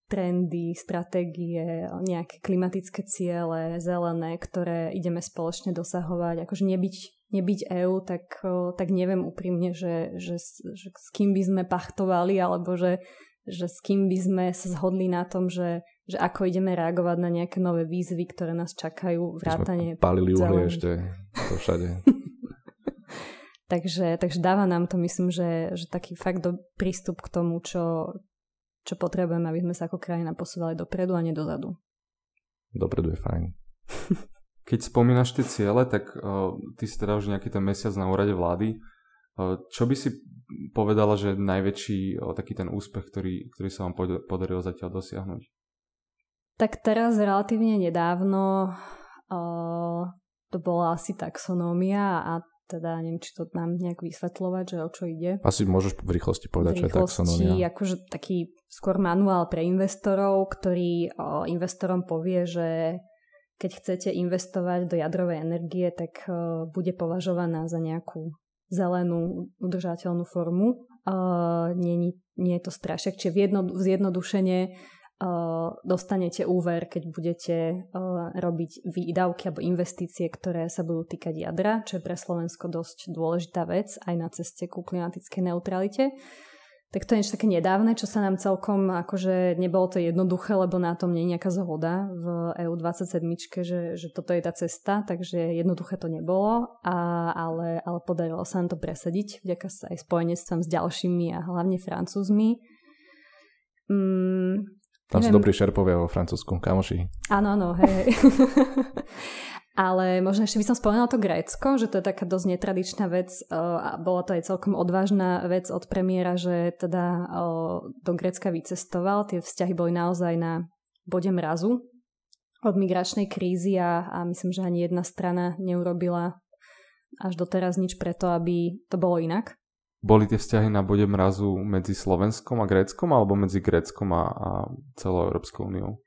trendy, stratégie, nejaké klimatické ciele, zelené, ktoré ideme spoločne dosahovať. Akože nebyť, nebyť EÚ, tak, tak neviem úprimne, že, že, že s kým by sme pachtovali, alebo že, že s kým by sme sa zhodli na tom, že, že ako ideme reagovať na nejaké nové výzvy, ktoré nás čakajú, vrátane. Palili uhlie ešte to všade. Takže, takže dáva nám to, myslím, že, že taký fakt do, prístup k tomu, čo, čo potrebujeme, aby sme sa ako krajina posúvali dopredu a nie dozadu. Dopredu je fajn. Keď spomínaš tie ciele, tak uh, ty si teda už nejaký ten mesiac na úrade vlády. Uh, čo by si povedala, že najväčší uh, taký ten úspech, ktorý, ktorý sa vám podarilo zatiaľ dosiahnuť? Tak teraz relatívne nedávno uh, to bola asi taxonómia a teda neviem, či to nám nejak vysvetľovať, že o čo ide. Asi môžeš v rýchlosti povedať, čo je taxonomia. akože taký skôr manuál pre investorov, ktorý o, investorom povie, že keď chcete investovať do jadrovej energie, tak o, bude považovaná za nejakú zelenú udržateľnú formu. O, nie, nie je to strašek, čiže v jedno, zjednodušene dostanete úver, keď budete robiť výdavky alebo investície, ktoré sa budú týkať jadra, čo je pre Slovensko dosť dôležitá vec aj na ceste ku klimatickej neutralite. Tak to je niečo také nedávne, čo sa nám celkom, akože nebolo to jednoduché, lebo na tom nie je nejaká zhoda v EU27, že, že toto je tá cesta, takže jednoduché to nebolo, a, ale, ale podarilo sa nám to presadiť vďaka sa aj spojenectvom s ďalšími a hlavne francúzmi. Mm, tam Neviem. sú dobrí šerpovia vo Francúzsku, kamoši. Áno, áno, hej. Ale možno ešte by som spomenula to Grécko, že to je taká dosť netradičná vec a bola to aj celkom odvážna vec od premiéra, že teda do Grécka vycestoval. Tie vzťahy boli naozaj na bode mrazu od migračnej krízy a, a myslím, že ani jedna strana neurobila až doteraz nič preto, aby to bolo inak. Boli tie vzťahy na bode mrazu medzi Slovenskom a Gréckom alebo medzi Gréckom a, a celou Európskou úniou?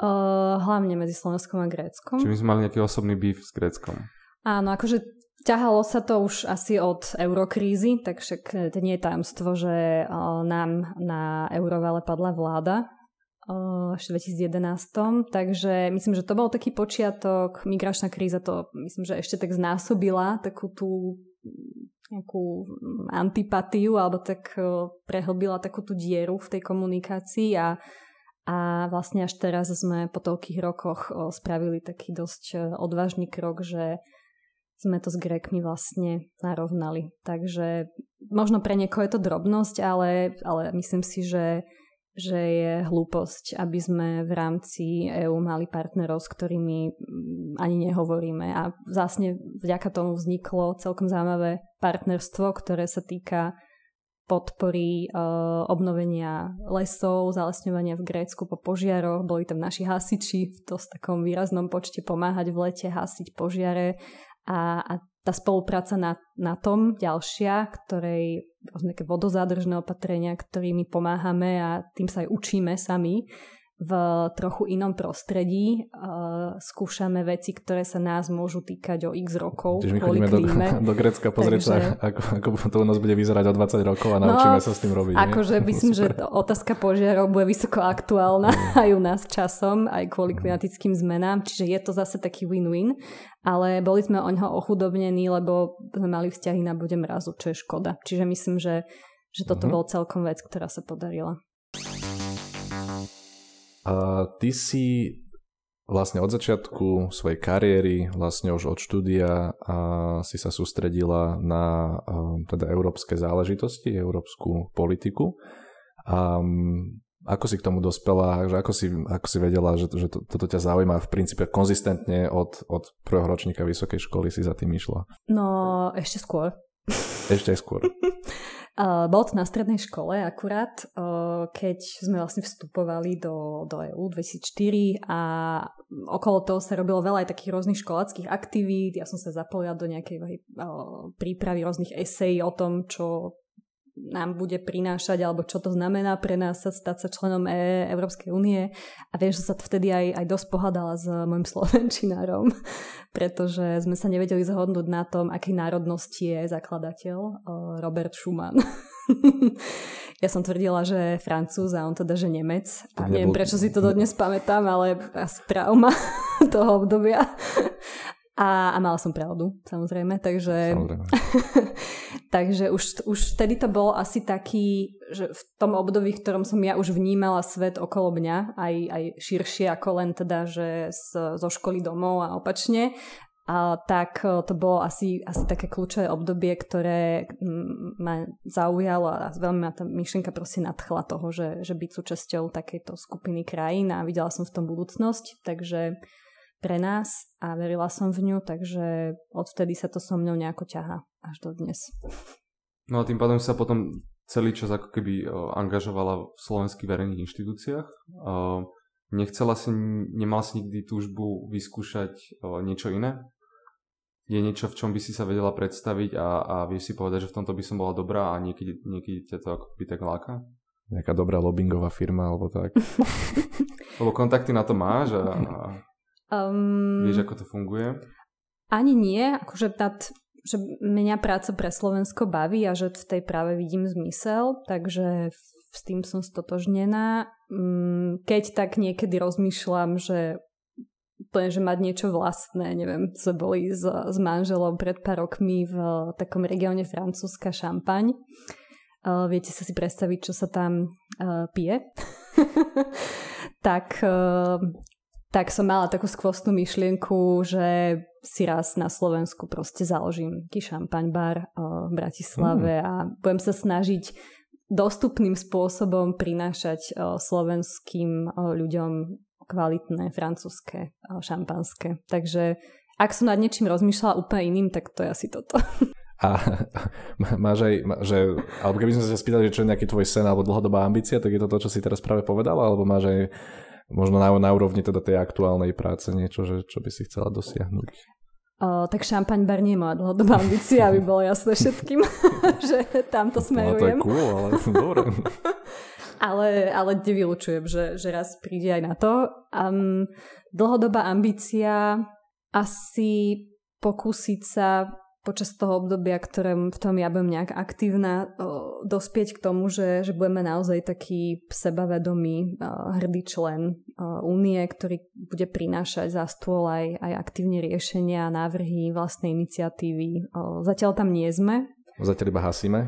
Uh, hlavne medzi Slovenskom a Gréckom. Či my sme mali nejaký osobný býv s Gréckom? Áno, akože ťahalo sa to už asi od eurokrízy, takže to nie je tajomstvo, že uh, nám na eurovale padla vláda uh, ešte v 2011. Takže myslím, že to bol taký počiatok. Migračná kríza to myslím, že ešte tak znásobila takú tú nejakú antipatiu alebo tak e, prehlbila takú tú dieru v tej komunikácii a, a vlastne až teraz sme po toľkých rokoch spravili taký dosť e, odvážny krok, že sme to s Grekmi vlastne narovnali. Takže možno pre niekoho je to drobnosť, ale, ale myslím si, že že je hlúposť, aby sme v rámci EÚ mali partnerov, s ktorými mm, ani nehovoríme. A vlastne vďaka tomu vzniklo celkom zaujímavé partnerstvo, ktoré sa týka podpory uh, obnovenia lesov, zalesňovania v Grécku po požiaroch. Boli tam naši hasiči v dosť takom výraznom počte pomáhať v lete, hasiť požiare a, a tá spolupráca na, na tom ďalšia, ktorej nejaké vodozádržné opatrenia, ktorými pomáhame a tým sa aj učíme sami, v trochu inom prostredí. Uh, skúšame veci, ktoré sa nás môžu týkať o x rokov. Čiže my chodíme do, do Grecka pozrieť Takže... sa, ako, ako to u nás bude vyzerať o 20 rokov a no, naučíme sa s tým robiť. Akože myslím, že otázka požiarov bude vysoko aktuálna mm. aj u nás časom, aj kvôli mm. klimatickým zmenám. Čiže je to zase taký win-win. Ale boli sme o ňoho ochudobnení, lebo sme mali vzťahy na bude mrazu, čo je škoda. Čiže myslím, že, že toto mm-hmm. bol celkom vec, ktorá sa podarila. Ty si vlastne od začiatku svojej kariéry, vlastne už od štúdia a si sa sústredila na teda európske záležitosti, európsku politiku. A ako si k tomu dospela, že ako si, ako si vedela, že, že to, toto ťa zaujíma v princípe konzistentne od, od prvého ročníka vysokej školy si za tým išla? No, ešte skôr. Ešte skôr. Bolo to na strednej škole akurát, keď sme vlastne vstupovali do, do EU 2004 a okolo toho sa robilo veľa aj takých rôznych školáckých aktivít. Ja som sa zapojila do nejakej prípravy rôznych esejí o tom, čo nám bude prinášať, alebo čo to znamená pre nás stať sa členom e- Európskej únie. A viem, že sa vtedy aj, aj dosť pohľadala s môjim slovenčinárom, pretože sme sa nevedeli zhodnúť na tom, aký národnosti je zakladateľ Robert Schumann. ja som tvrdila, že Francúz a on teda, že Nemec. A neviem, prečo si to dodnes pamätám, ale asi trauma toho obdobia. A, a mala som pravdu, samozrejme, takže, samozrejme. takže už, už vtedy to bolo asi taký, že v tom období, v ktorom som ja už vnímala svet okolo mňa, aj, aj širšie ako len teda, že z, zo školy domov a opačne, a tak e, to bolo asi, asi také kľúčové obdobie, ktoré ma zaujalo a veľmi ma tá myšlienka proste nadchla toho, že, že byť súčasťou takejto skupiny krajín a videla som v tom budúcnosť, takže pre nás a verila som v ňu, takže odvtedy sa to so mnou nejako ťaha až do dnes. No a tým pádom sa potom celý čas ako keby angažovala v slovenských verejných inštitúciách. Nechcela si, nemala si nikdy túžbu vyskúšať niečo iné? Je niečo, v čom by si sa vedela predstaviť a, a vieš si povedať, že v tomto by som bola dobrá a niekedy, niekedy ťa to ako by tak láka? Nejaká dobrá lobbyingová firma alebo tak. Lebo kontakty na to máš a, a Um, Vieš, ako to funguje? Ani nie, akože nad, že mňa práca pre Slovensko baví a že v tej práve vidím zmysel, takže s tým som stotožnená. Mm, keď tak niekedy rozmýšľam, že úplne, že mať niečo vlastné, neviem, sme boli s, s manželom pred pár rokmi v takom regióne Francúzska Šampaň. Uh, viete sa si predstaviť, čo sa tam uh, pije? tak uh, tak som mala takú skvostnú myšlienku, že si raz na Slovensku proste založím taký šampaň bar v Bratislave mm. a budem sa snažiť dostupným spôsobom prinášať slovenským ľuďom kvalitné francúzske šampanské. Takže ak som nad niečím rozmýšľala úplne iným, tak to je asi toto. A máš aj, že, alebo keby sme sa spýtali, že čo je nejaký tvoj sen alebo dlhodobá ambícia, tak je to to, čo si teraz práve povedala, alebo máš aj možno na, na úrovni teda tej aktuálnej práce niečo, že, čo by si chcela dosiahnuť? O, tak šampaň bar nie moja dlhodobá ambícia, aby bolo jasné všetkým, že tamto smerujem. No, to je cool, ale dobre. ale, ale nevylučujem, že, že raz príde aj na to. Um, dlhodobá ambícia asi pokúsiť sa počas toho obdobia, ktorém v tom ja budem nejak aktívna, dospieť k tomu, že, že budeme naozaj taký sebavedomý, hrdý člen únie, ktorý bude prinášať za stôl aj, aj aktívne riešenia, návrhy, vlastnej iniciatívy. Zatiaľ tam nie sme. Zatiaľ iba hasíme?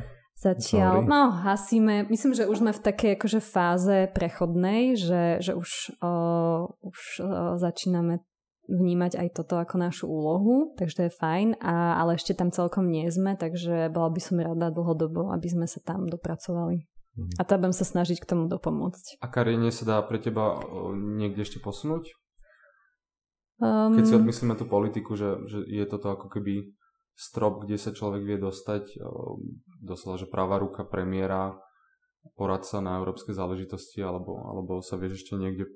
Zatiaľ, no hasíme, myslím, že už sme v takej akože fáze prechodnej, že, že už, uh, už uh, začíname vnímať aj toto ako našu úlohu, takže to je fajn, a, ale ešte tam celkom nie sme, takže bola by som rada dlhodobo, aby sme sa tam dopracovali. Mhm. A to budem sa snažiť k tomu dopomôcť. A kariérne sa dá pre teba niekde ešte posunúť? Um, Keď si odmyslíme tú politiku, že, že je toto ako keby strop, kde sa človek vie dostať, doslova, že práva ruka premiéra, poradca na európske záležitosti, alebo, alebo sa vieš ešte niekde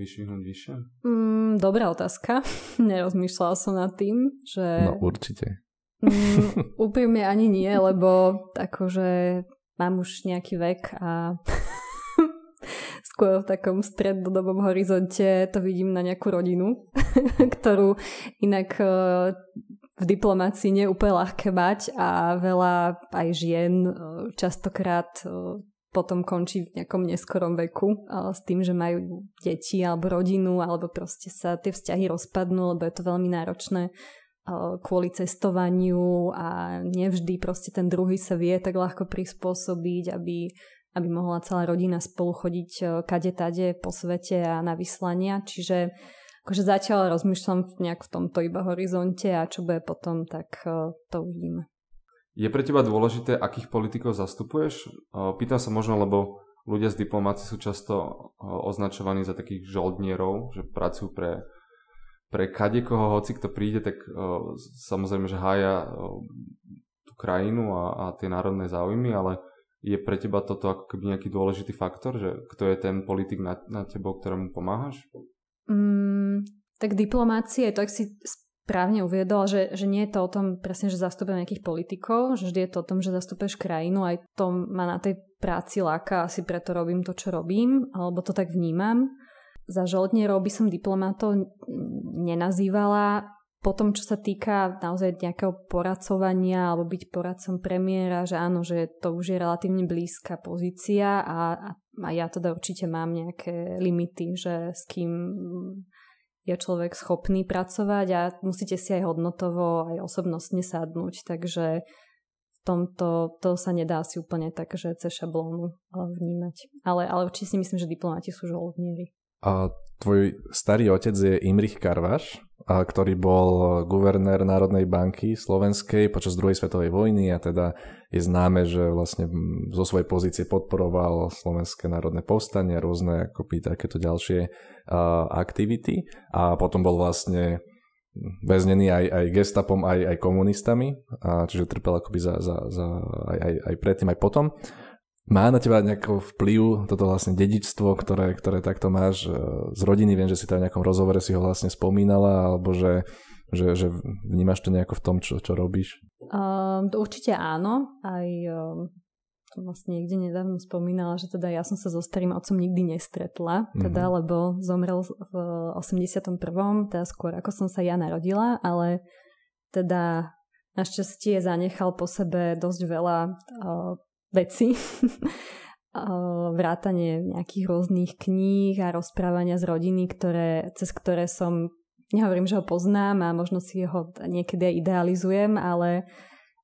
vyšvihnúť vyššie? Mm, dobrá otázka. Nerozmýšľala som nad tým, že... No určite. Mm, úprimne ani nie, lebo akože mám už nejaký vek a skôr v takom strednodobom horizonte to vidím na nejakú rodinu, ktorú inak e, v diplomácii nie je úplne ľahké mať a veľa aj žien e, častokrát e, potom končí v nejakom neskorom veku s tým, že majú deti alebo rodinu, alebo proste sa tie vzťahy rozpadnú, lebo je to veľmi náročné kvôli cestovaniu a nevždy proste ten druhý sa vie tak ľahko prispôsobiť, aby aby mohla celá rodina spolu chodiť e, kade tade po svete a na vyslania. Čiže akože zatiaľ rozmýšľam nejak v tomto iba horizonte a čo bude potom, tak e, to uvidíme. Je pre teba dôležité, akých politikov zastupuješ? Pýtam sa možno, lebo ľudia z diplomácie sú často označovaní za takých žoldnierov, že pracujú pre, pre kadekoho, hoci kto príde, tak samozrejme, že hája tú krajinu a, a tie národné záujmy, ale je pre teba toto ako keby nejaký dôležitý faktor, že kto je ten politik na, na tebo, ktorému pomáhaš? Mm, tak diplomácie, to ak si správne uviedol, že, že nie je to o tom presne, že zastupujem nejakých politikov, že vždy je to o tom, že zastupuješ krajinu, aj to ma na tej práci láka, asi preto robím to, čo robím, alebo to tak vnímam. Za žoldnierov by som diplomatov nenazývala, potom, čo sa týka naozaj nejakého poradcovania alebo byť poradcom premiéra, že áno, že to už je relatívne blízka pozícia a, a ja teda určite mám nejaké limity, že s kým je človek schopný pracovať a musíte si aj hodnotovo, aj osobnostne sadnúť, takže v tomto to sa nedá si úplne tak, že cez šablónu vnímať. Ale, ale určite si myslím, že diplomati sú žoldnieri. A tvoj starý otec je Imrich Karvaš, ktorý bol guvernér Národnej banky slovenskej počas druhej svetovej vojny a teda je známe, že vlastne zo svojej pozície podporoval Slovenské národné povstanie a rôzne akoby takéto ďalšie uh, aktivity a potom bol vlastne väznený aj, aj gestapom, aj, aj komunistami, a čiže trpel akoby za, za, za aj, aj, aj predtým, aj potom. Má na teba nejaký vplyv toto vlastne dedičstvo, ktoré, ktoré takto máš e, z rodiny? Viem, že si tam v nejakom rozhovore si ho vlastne spomínala, alebo že, že, že vnímaš to nejako v tom, čo, čo robíš? Uh, určite áno. Aj to vlastne niekde nedávno spomínala, že teda ja som sa so starým otcom nikdy nestretla, teda, mm-hmm. lebo zomrel v 81. teda skôr ako som sa ja narodila, ale teda našťastie zanechal po sebe dosť veľa uh, veci. vrátanie nejakých rôznych kníh a rozprávania z rodiny, ktoré, cez ktoré som, nehovorím, že ho poznám a možno si ho niekedy aj idealizujem, ale,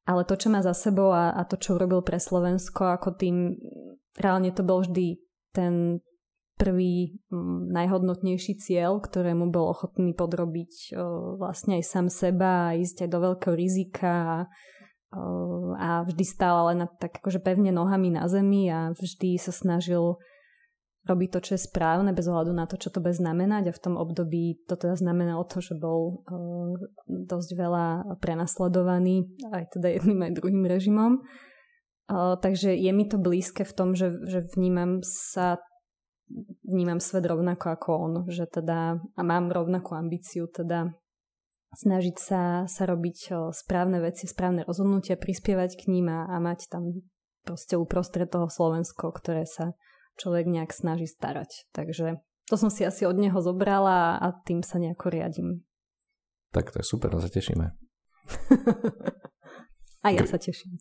ale to, čo má za sebou a, a to, čo urobil pre Slovensko, ako tým, reálne to bol vždy ten prvý najhodnotnejší cieľ, ktorému bol ochotný podrobiť o, vlastne aj sám seba a ísť aj do veľkého rizika a, a vždy stál len tak akože pevne nohami na zemi a vždy sa snažil robiť to, čo je správne, bez ohľadu na to, čo to bude znamenať a v tom období to teda znamenalo to, že bol uh, dosť veľa prenasledovaný aj teda jedným aj druhým režimom. Uh, takže je mi to blízke v tom, že, že vnímam sa vnímam svet rovnako ako on, že teda a mám rovnakú ambíciu teda snažiť sa, sa robiť správne veci, správne rozhodnutia, prispievať k ním a, a mať tam proste uprostred toho Slovensko, ktoré sa človek nejak snaží starať. Takže to som si asi od neho zobrala a tým sa nejako riadím. Tak to je super, no sa tešíme. a ja Gr- sa teším.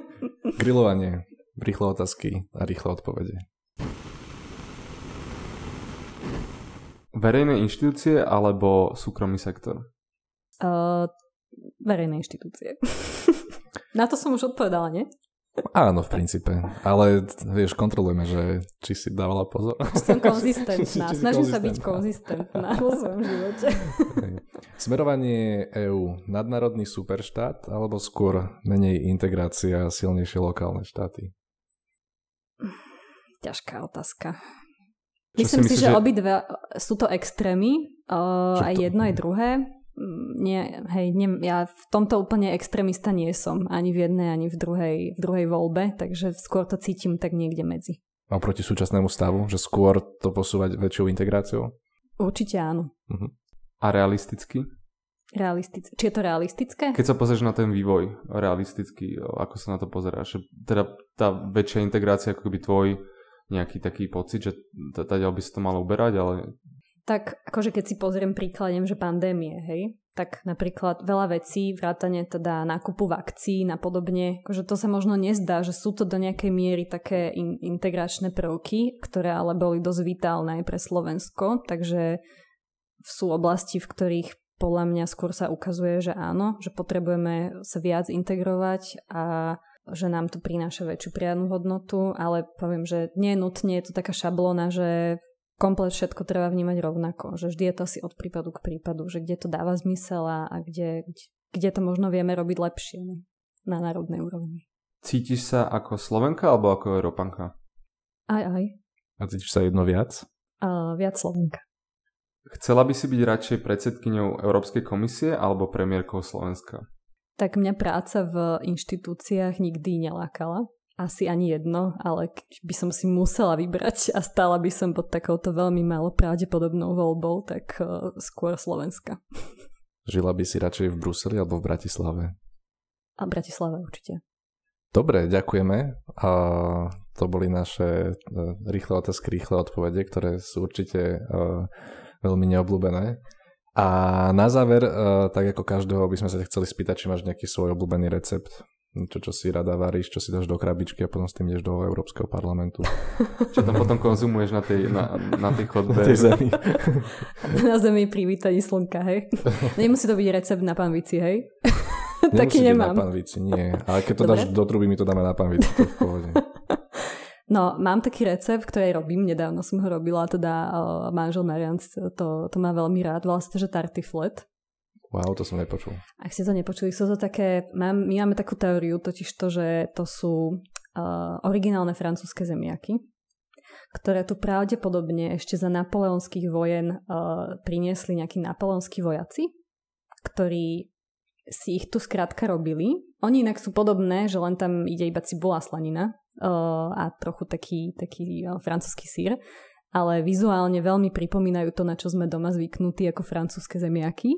Grilovanie, rýchle otázky a rýchle odpovede. Verejné inštitúcie alebo súkromný sektor? Uh, verejné inštitúcie. Na to som už odpovedala, nie? Áno, v princípe. Ale vieš, kontrolujeme, že či si dávala pozor. Som konzistentná. Snažím sa byť konzistentná vo svojom živote. Smerovanie EÚ. Nadnárodný superštát alebo skôr menej integrácia a silnejšie lokálne štáty? Ťažká otázka. Myslím si, že, že obidve sú to extrémy. Uh, aj jedno, aj druhé nie, hej, nie, ja v tomto úplne extrémista nie som. Ani v jednej, ani v druhej, v druhej voľbe, takže skôr to cítim tak niekde medzi. Proti súčasnému stavu? Že skôr to posúvať väčšou integráciou? Určite áno. Uh-huh. A realisticky? Realistické. Či je to realistické? Keď sa pozrieš na ten vývoj realisticky, ako sa na to pozeráš? Teda tá väčšia integrácia, ako by tvoj nejaký taký pocit, že teda by sa to malo uberať, ale tak akože keď si pozriem príkladem, že pandémie, hej, tak napríklad veľa vecí, vrátane teda nákupu vakcín a podobne, akože to sa možno nezdá, že sú to do nejakej miery také in- integračné prvky, ktoré ale boli dosť vitálne aj pre Slovensko, takže sú oblasti, v ktorých podľa mňa skôr sa ukazuje, že áno, že potrebujeme sa viac integrovať a že nám to prináša väčšiu priadnu hodnotu, ale poviem, že nie nutne je to taká šablóna, že komplet všetko treba vnímať rovnako, že vždy je to asi od prípadu k prípadu, že kde to dáva zmysel a, kde, kde to možno vieme robiť lepšie na národnej úrovni. Cítiš sa ako Slovenka alebo ako Európanka? Aj, aj. A cítiš sa jedno viac? Uh, viac Slovenka. Chcela by si byť radšej predsedkyňou Európskej komisie alebo premiérkou Slovenska? Tak mňa práca v inštitúciách nikdy nelákala. Asi ani jedno, ale by som si musela vybrať a stála by som pod takouto veľmi malo pravdepodobnou voľbou, tak uh, skôr Slovenska. Žila by si radšej v Bruseli alebo v Bratislave? A v Bratislave určite. Dobre, ďakujeme. A to boli naše uh, rýchle otázky, rýchle odpovede, ktoré sú určite uh, veľmi neobľúbené. A na záver, uh, tak ako každého, by sme sa chceli spýtať, či máš nejaký svoj obľúbený recept, čo, čo si rada varíš, čo si dáš do krabičky a potom s tým ideš do Európskeho parlamentu. čo tam potom konzumuješ na tej, na, na tej chodbe. Na tej zemi. na zemi pri vítaní slnka, hej. Nemusí to byť recept na panvici, hej. Taký nemám. na panvici, nie. Ale keď to Dobre? dáš do truby, my to dáme na panvici, to v pohode. No, mám taký recept, ktorý robím, nedávno som ho robila, teda uh, manžel Marian to, to má veľmi rád, volá sa to, že tartiflet. Wow, to som nepočul. Ak ste to nepočuli, sú to také, mám, my máme takú teóriu, totiž to, že to sú uh, originálne francúzske zemiaky, ktoré tu pravdepodobne ešte za napoleonských vojen uh, priniesli nejakí napoleonskí vojaci, ktorí si ich tu skrátka robili. Oni inak sú podobné, že len tam ide iba cibula slanina, a trochu taký, taký francúzsky sír, ale vizuálne veľmi pripomínajú to, na čo sme doma zvyknutí ako francúzske zemiaky.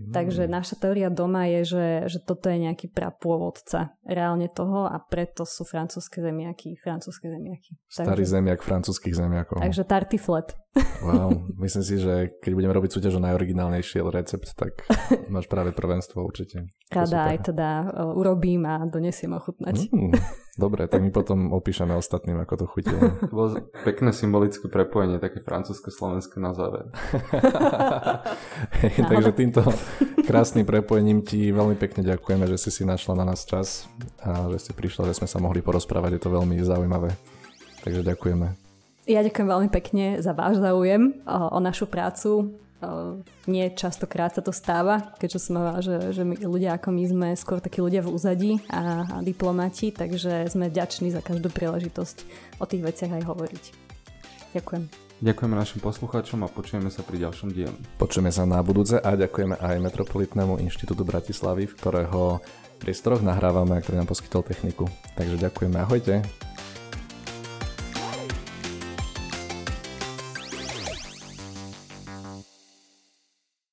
Takže mm. naša teória doma je, že, že toto je nejaký prapôvodca reálne toho a preto sú francúzske zemiaky, francúzske zemiaky. Starý takže, zemiak francúzskych zemiakov. Takže tartiflet. Wow, myslím si, že keď budeme robiť súťaž o najoriginálnejší recept, tak máš práve prvenstvo určite. Rada aj teda urobím a donesiem ochutnať. Mm, dobre, tak my potom opíšeme ostatným, ako to chutilo. To bolo pekné symbolické prepojenie, také francúzske-slovenské na záver. hey, takže týmto krásnym prepojením ti veľmi pekne ďakujeme, že si si našla na nás čas a že si prišla, že sme sa mohli porozprávať, je to veľmi zaujímavé. Takže ďakujeme. Ja ďakujem veľmi pekne za váš záujem o, o našu prácu. O, nie častokrát sa to stáva, keďže sme, že, že my, ľudia ako my sme skôr takí ľudia v úzadí a, a diplomati, takže sme ďační za každú príležitosť o tých veciach aj hovoriť. Ďakujem. Ďakujeme našim poslucháčom a počujeme sa pri ďalšom dieli. Počujeme sa na budúce a ďakujeme aj Metropolitnému inštitútu Bratislavy, v ktorého priestoroch nahrávame a ktorý nám poskytol techniku. Takže ďakujeme, ahojte.